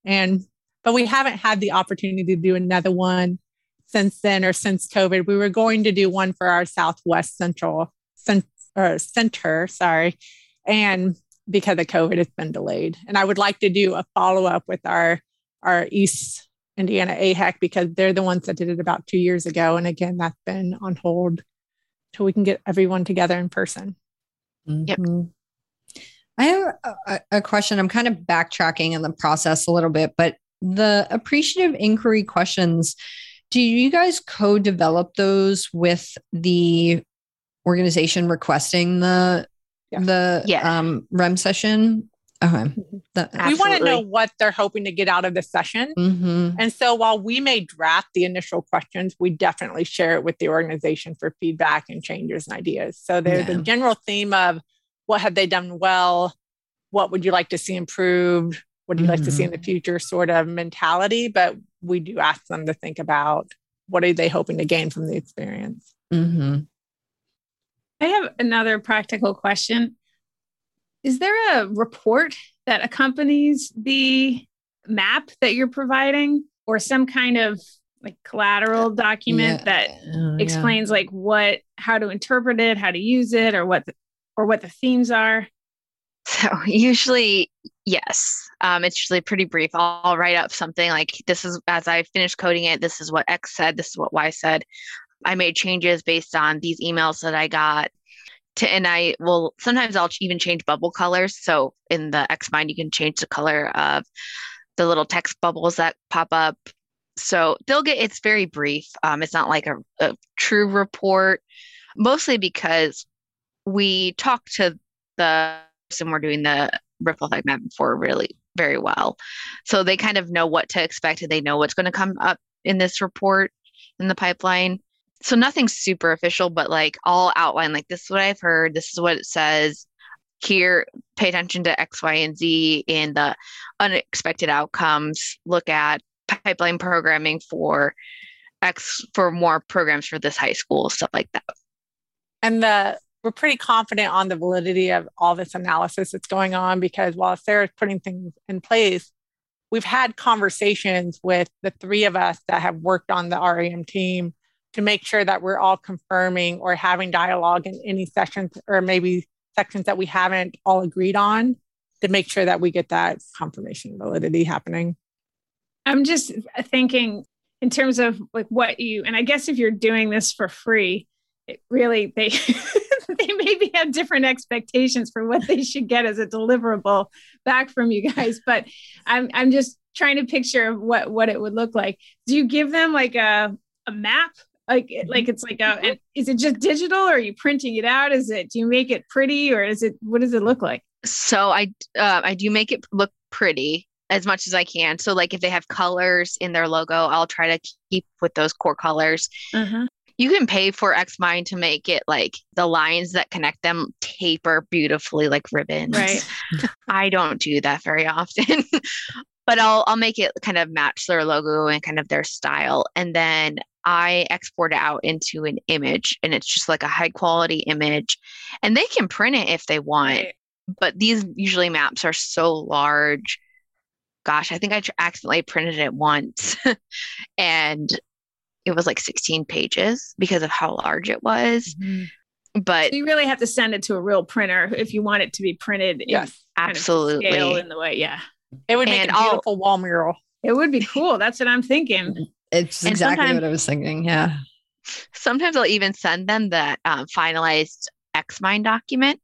And but we haven't had the opportunity to do another one since then or since COVID. We were going to do one for our Southwest Central cent- or center, sorry. And because of COVID, it's been delayed. And I would like to do a follow up with our our East Indiana AHEC because they're the ones that did it about two years ago. And again, that's been on hold till we can get everyone together in person. Mm-hmm. Yep. I have a, a question. I'm kind of backtracking in the process a little bit, but the appreciative inquiry questions, do you guys co develop those with the organization requesting the yeah. the yeah. um, REM session. Okay. Mm-hmm. we want to know what they're hoping to get out of the session. Mm-hmm. And so while we may draft the initial questions, we definitely share it with the organization for feedback and changes and ideas. So there's yeah. a general theme of what have they done well? What would you like to see improved? What do you mm-hmm. like to see in the mm-hmm. future sort of mentality? But we do ask them to think about what are they hoping to gain from the experience. Mm-hmm. I have another practical question. Is there a report that accompanies the map that you're providing or some kind of like collateral document yeah. that uh, explains yeah. like what how to interpret it, how to use it or what or what the themes are? So usually, yes. Um, it's usually pretty brief. I'll, I'll, write up something like this is as I finish coding it. This is what X said. This is what Y said. I made changes based on these emails that I got. To, and I will sometimes I'll even change bubble colors. So in the Xmind, you can change the color of the little text bubbles that pop up. So they'll get it's very brief. Um, it's not like a, a true report, mostly because we talk to the person we're doing the ripple effect map for really very well. So they kind of know what to expect and they know what's going to come up in this report in the pipeline. So nothing super official, but like I'll outline like this is what I've heard, this is what it says. Here, pay attention to X, Y, and Z in the unexpected outcomes. Look at pipeline programming for X for more programs for this high school, stuff like that. And the we're pretty confident on the validity of all this analysis that's going on because while Sarah's putting things in place, we've had conversations with the three of us that have worked on the REM team to make sure that we're all confirming or having dialogue in any sessions or maybe sections that we haven't all agreed on to make sure that we get that confirmation validity happening. I'm just thinking in terms of like what you and I guess if you're doing this for free, it really they they maybe have different expectations for what they should get as a deliverable back from you guys. But I'm I'm just trying to picture what what it would look like. Do you give them like a a map? Like like it's like a is it just digital or are you printing it out? Is it do you make it pretty or is it what does it look like? So I uh, I do make it look pretty as much as I can. So like if they have colors in their logo, I'll try to keep with those core colors. Uh-huh you can pay for x Xmind to make it like the lines that connect them taper beautifully like ribbons. Right. I don't do that very often. but I'll I'll make it kind of match their logo and kind of their style. And then I export it out into an image and it's just like a high quality image. And they can print it if they want. Right. But these usually maps are so large. Gosh, I think I accidentally printed it once. and it was like 16 pages because of how large it was. Mm-hmm. But so you really have to send it to a real printer if you want it to be printed. Yes, absolutely. Scale in the way, yeah. It would make and a beautiful I'll, wall mural. It would be cool. That's what I'm thinking. It's exactly what I was thinking. Yeah. Sometimes I'll even send them the um, finalized Xmind document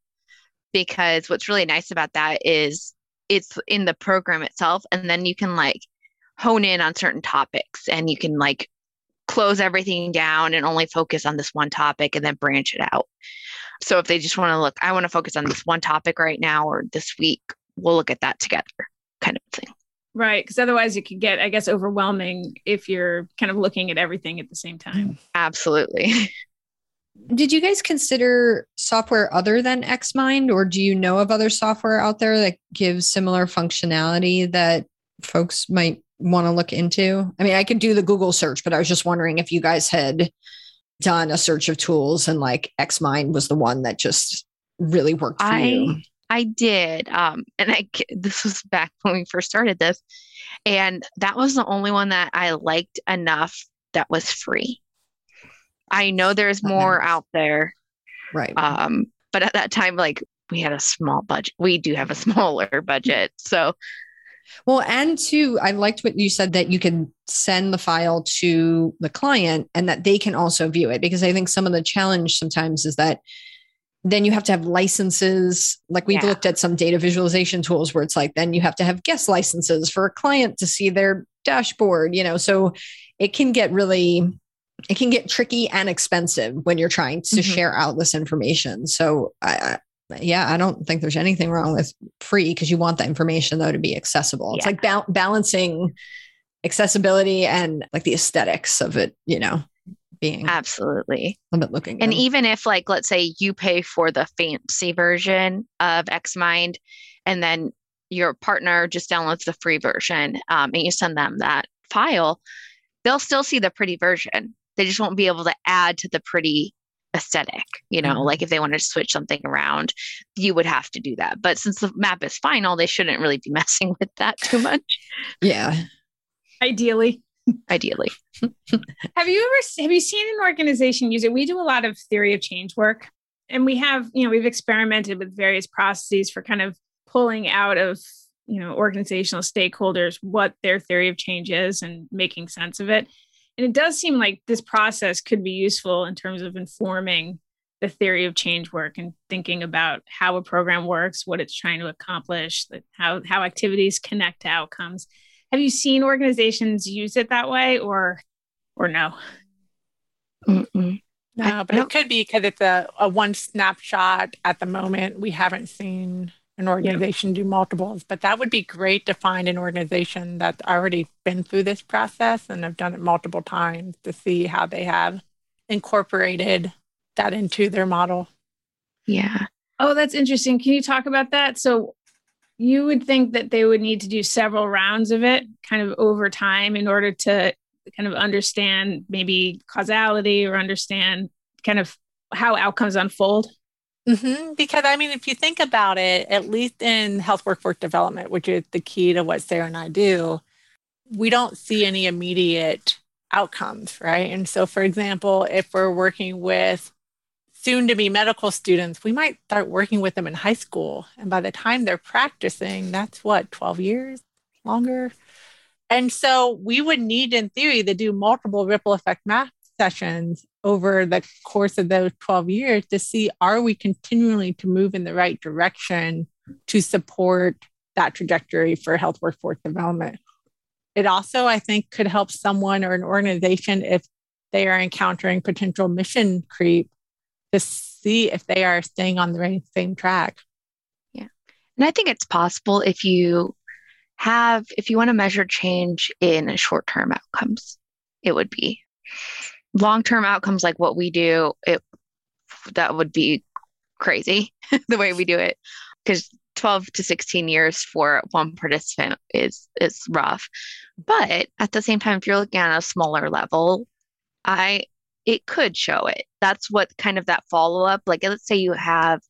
because what's really nice about that is it's in the program itself, and then you can like hone in on certain topics and you can like close everything down and only focus on this one topic and then branch it out. So if they just want to look, I want to focus on this one topic right now or this week, we'll look at that together kind of thing. Right. Because otherwise it could get, I guess, overwhelming if you're kind of looking at everything at the same time. Mm. Absolutely. Did you guys consider software other than Xmind, or do you know of other software out there that gives similar functionality that folks might want to look into? I mean, I could do the Google search, but I was just wondering if you guys had done a search of tools and like Xmind was the one that just really worked for I, you. I did. Um, and I, this was back when we first started this. And that was the only one that I liked enough that was free. I know there's more out there. Right. Um, but at that time, like we had a small budget. We do have a smaller budget. So well, and two, I liked what you said that you can send the file to the client and that they can also view it because I think some of the challenge sometimes is that then you have to have licenses. Like we've yeah. looked at some data visualization tools where it's like, then you have to have guest licenses for a client to see their dashboard, you know, so it can get really it can get tricky and expensive when you're trying to mm-hmm. share out this information. So I, yeah, I don't think there's anything wrong with free because you want the information though to be accessible. It's like ba- balancing accessibility and like the aesthetics of it, you know, being absolutely a little bit looking. And good. even if like let's say you pay for the fancy version of Xmind and then your partner just downloads the free version um, and you send them that file, they'll still see the pretty version. They just won't be able to add to the pretty aesthetic you know mm-hmm. like if they wanted to switch something around you would have to do that but since the map is final they shouldn't really be messing with that too much yeah ideally ideally have you ever have you seen an organization use it we do a lot of theory of change work and we have, you know, we've experimented with various processes for kind of pulling out of, you know, organizational stakeholders what their theory of change is and making sense of it. And it does seem like this process could be useful in terms of informing the theory of change work and thinking about how a program works, what it's trying to accomplish, how how activities connect to outcomes. Have you seen organizations use it that way, or or no? Mm-mm. No, but it could be because it's a, a one snapshot at the moment. We haven't seen an organization yeah. do multiples, but that would be great to find an organization that's already been through this process and have done it multiple times to see how they have incorporated that into their model. Yeah. Oh, that's interesting. Can you talk about that? So you would think that they would need to do several rounds of it kind of over time in order to kind of understand maybe causality or understand kind of how outcomes unfold? Mm-hmm. Because I mean, if you think about it, at least in health workforce development, which is the key to what Sarah and I do, we don't see any immediate outcomes, right? And so, for example, if we're working with soon to be medical students, we might start working with them in high school. And by the time they're practicing, that's what, 12 years longer? And so we would need, in theory, to do multiple ripple effect math sessions over the course of those 12 years to see are we continually to move in the right direction to support that trajectory for health workforce development. It also, I think, could help someone or an organization if they are encountering potential mission creep to see if they are staying on the same track. Yeah. And I think it's possible if you have, if you want to measure change in short term outcomes, it would be long term outcomes like what we do, it that would be crazy the way we do it because 12 to 16 years for one participant is is rough but at the same time if you're looking at a smaller level i it could show it. That's what kind of that follow up, like let's say you have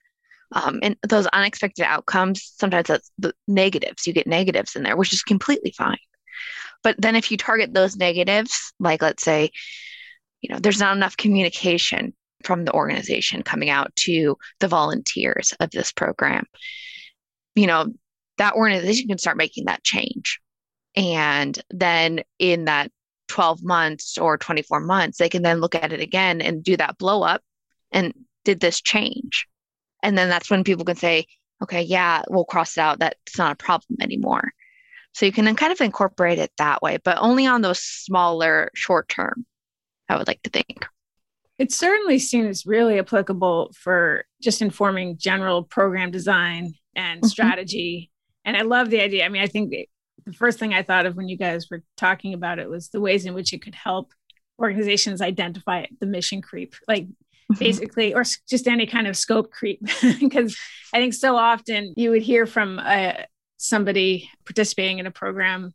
um, and those unexpected outcomes, sometimes that's the negatives. You get negatives in there, which is completely fine. But then if you target those negatives, like let's say, you know, there's not enough communication from the organization coming out to the volunteers of this program, you know, that organization can start making that change. And then in that 12 months or 24 months, they can then look at it again and do that blow up and did this change? And then that's when people can say, okay, yeah, we'll cross it out. That's not a problem anymore. So you can then kind of incorporate it that way, but only on those smaller short term, I would like to think. It certainly seems really applicable for just informing general program design and mm-hmm. strategy. And I love the idea. I mean, I think the first thing I thought of when you guys were talking about it was the ways in which it could help organizations identify the mission creep, like mm-hmm. basically, or just any kind of scope creep. Because I think so often you would hear from uh, somebody participating in a program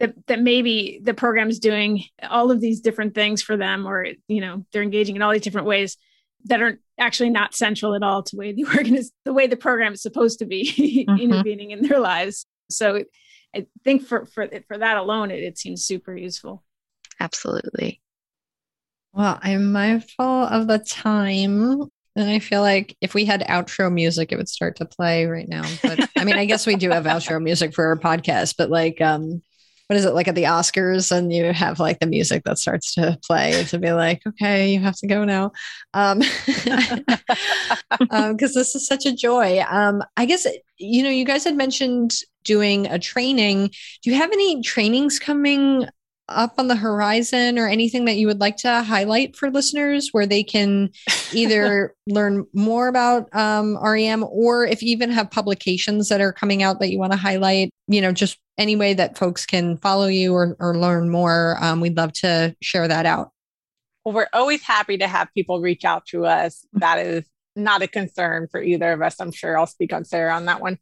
that, that maybe the program is doing all of these different things for them, or you know they're engaging in all these different ways that are actually not central at all to the way the organiz- the way the program is supposed to be mm-hmm. intervening in their lives. So I think for for for that alone, it, it seems super useful. Absolutely. Well, I'm mindful of the time. And I feel like if we had outro music, it would start to play right now. But I mean, I guess we do have outro music for our podcast, but like um what is it like at the Oscars and you have like the music that starts to play to be like, okay, you have to go now. Um because um, this is such a joy. Um I guess you know, you guys had mentioned doing a training. Do you have any trainings coming up on the horizon or anything that you would like to highlight for listeners where they can either learn more about um, REM or if you even have publications that are coming out that you want to highlight, you know, just any way that folks can follow you or, or learn more, um, we'd love to share that out. Well, we're always happy to have people reach out to us. That is not a concern for either of us. I'm sure I'll speak on Sarah on that one.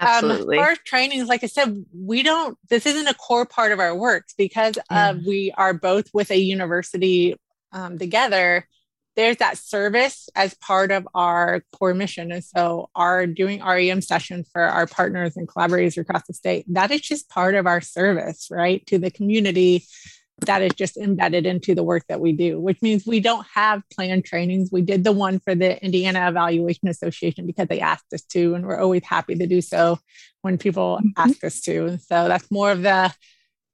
Absolutely. Um, our trainings, like I said, we don't, this isn't a core part of our works because mm. uh, we are both with a university um, together. There's that service as part of our core mission. And so, our doing REM sessions for our partners and collaborators across the state, that is just part of our service, right, to the community that is just embedded into the work that we do, which means we don't have planned trainings. We did the one for the Indiana Evaluation Association because they asked us to, and we're always happy to do so when people mm-hmm. ask us to. And so that's more of the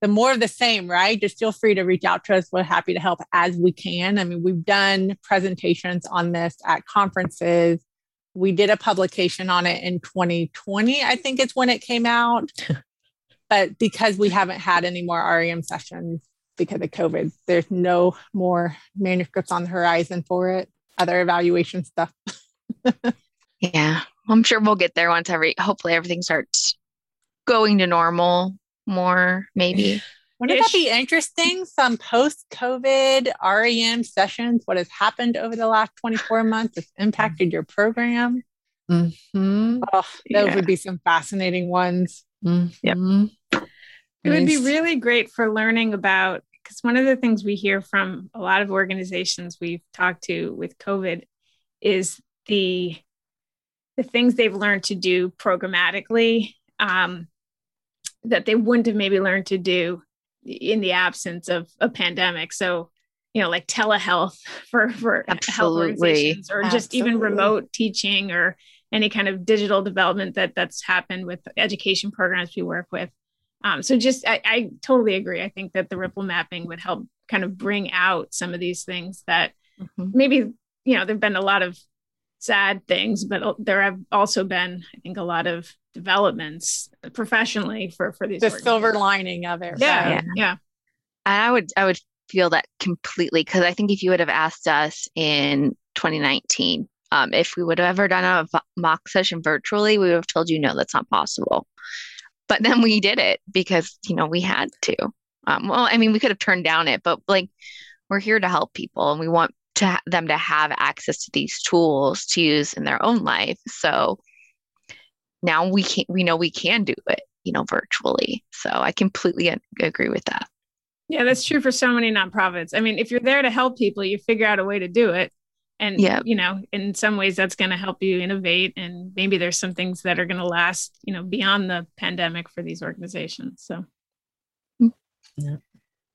the more of the same, right? Just feel free to reach out to us. We're happy to help as we can. I mean, we've done presentations on this at conferences. We did a publication on it in 2020, I think it's when it came out. but because we haven't had any more REM sessions because of COVID, there's no more manuscripts on the horizon for it, other evaluation stuff. yeah, I'm sure we'll get there once every, hopefully everything starts going to normal more, maybe. Wouldn't that be interesting? Some post COVID REM sessions, what has happened over the last 24 months has impacted your program. Mm-hmm. Oh, those yeah. would be some fascinating ones. Mm-hmm. It would be really great for learning about because one of the things we hear from a lot of organizations we've talked to with COVID is the the things they've learned to do programmatically um, that they wouldn't have maybe learned to do in the absence of a pandemic. So, you know, like telehealth for for Absolutely. health organizations, or Absolutely. just even remote teaching, or any kind of digital development that that's happened with education programs we work with. Um, so, just I, I totally agree. I think that the ripple mapping would help kind of bring out some of these things that mm-hmm. maybe you know there've been a lot of sad things, but there have also been, I think, a lot of developments professionally for for these. The silver lining of it. Yeah, yeah, yeah. I would I would feel that completely because I think if you would have asked us in 2019 um, if we would have ever done a mock session virtually, we would have told you no, that's not possible. But then we did it because you know we had to. Um, well, I mean, we could have turned down it, but like we're here to help people, and we want to ha- them to have access to these tools to use in their own life. So now we can we know we can do it, you know, virtually. So I completely agree with that. Yeah, that's true for so many nonprofits. I mean, if you're there to help people, you figure out a way to do it. And yeah. you know, in some ways that's going to help you innovate and maybe there's some things that are going to last, you know, beyond the pandemic for these organizations. So yeah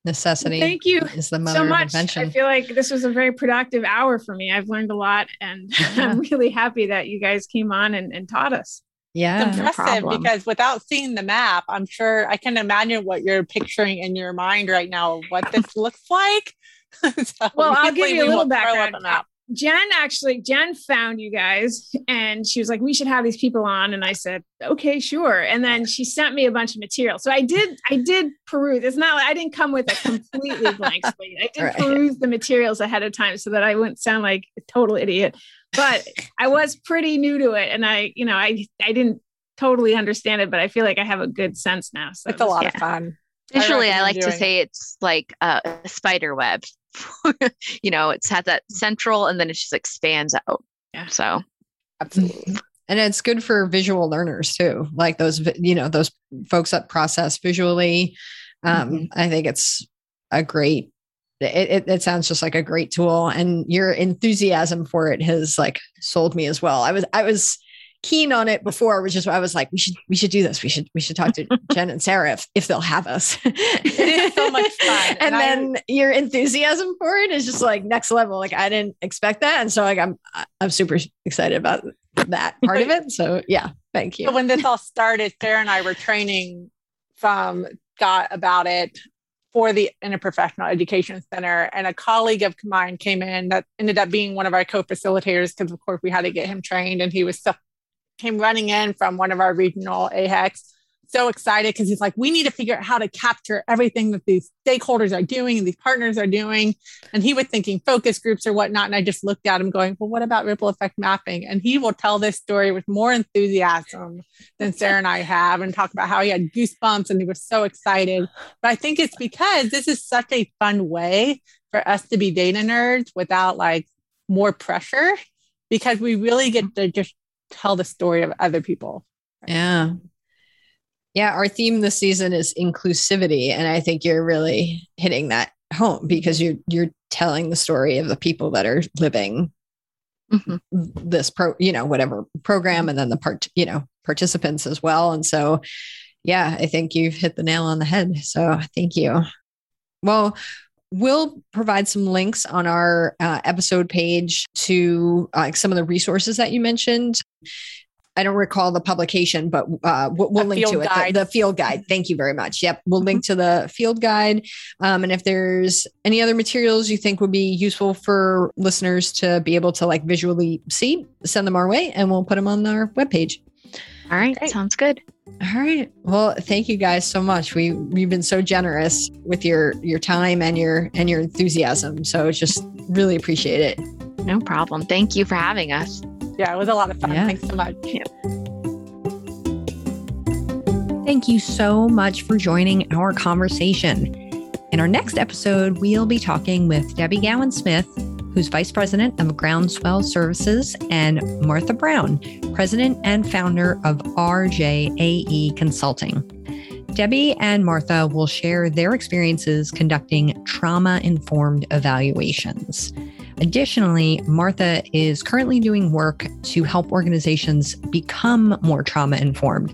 necessity thank you is the mother so much. invention. I feel like this was a very productive hour for me. I've learned a lot and yeah. I'm really happy that you guys came on and, and taught us. Yeah. It's impressive no because without seeing the map, I'm sure I can imagine what you're picturing in your mind right now, what this looks like. so well, I'll give you a little background. Jen actually, Jen found you guys and she was like, we should have these people on. And I said, okay, sure. And then she sent me a bunch of material. So I did, I did peruse. It's not like I didn't come with a completely blank slate. I did right. peruse the materials ahead of time so that I wouldn't sound like a total idiot. But I was pretty new to it. And I, you know, I, I didn't totally understand it, but I feel like I have a good sense now. So it's a lot yeah. of fun. Visually, I, I like to say it. it's like a spider web you know, it's had that central and then it just expands out. Yeah. So absolutely. And it's good for visual learners too, like those, you know, those folks that process visually. Um, mm-hmm. I think it's a great it, it, it, sounds just like a great tool and your enthusiasm for it has like sold me as well i was i was keen on it before, which is why I was like, we should we should do this. We should we should talk to Jen and Sarah if, if they'll have us. it is so much fun. and, and then I, your enthusiasm for it is just like next level. Like I didn't expect that. And so like I'm I'm super excited about that part of it. So yeah, thank you. So when this all started, Sarah and I were training from Scott about it for the interprofessional education center and a colleague of mine came in that ended up being one of our co-facilitators because of course we had to get him trained and he was so came running in from one of our regional AHECs, so excited because he's like, we need to figure out how to capture everything that these stakeholders are doing and these partners are doing. And he was thinking focus groups or whatnot. And I just looked at him going, well, what about ripple effect mapping? And he will tell this story with more enthusiasm than Sarah and I have and talk about how he had goosebumps and he was so excited. But I think it's because this is such a fun way for us to be data nerds without like more pressure because we really get to just tell the story of other people. Yeah. Yeah, our theme this season is inclusivity and I think you're really hitting that home because you're you're telling the story of the people that are living mm-hmm. this pro, you know, whatever program and then the part, you know, participants as well and so yeah, I think you've hit the nail on the head. So, thank you. Well, we'll provide some links on our uh, episode page to uh, some of the resources that you mentioned. I don't recall the publication, but uh, we'll, we'll link to it. The, the, field guide. Thank you very much. Yep. We'll link to the field guide. Um, and if there's any other materials you think would be useful for listeners to be able to like visually see, send them our way and we'll put them on our webpage. All right. Great. Sounds good. All right. Well, thank you guys so much. We we've been so generous with your your time and your and your enthusiasm. So just really appreciate it. No problem. Thank you for having us. Yeah, it was a lot of fun. Yeah. Thanks so much. Yeah. Thank you so much for joining our conversation. In our next episode, we'll be talking with Debbie Gowensmith, who's Vice President of Groundswell Services, and Martha Brown, President and founder of RJAE Consulting. Debbie and Martha will share their experiences conducting trauma informed evaluations. Additionally, Martha is currently doing work to help organizations become more trauma informed.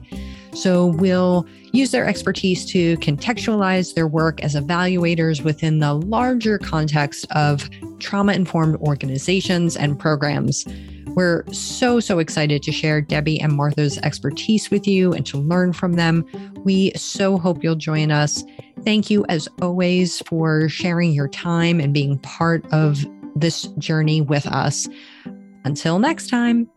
So we'll use their expertise to contextualize their work as evaluators within the larger context of trauma informed organizations and programs. We're so, so excited to share Debbie and Martha's expertise with you and to learn from them. We so hope you'll join us. Thank you, as always, for sharing your time and being part of this journey with us. Until next time.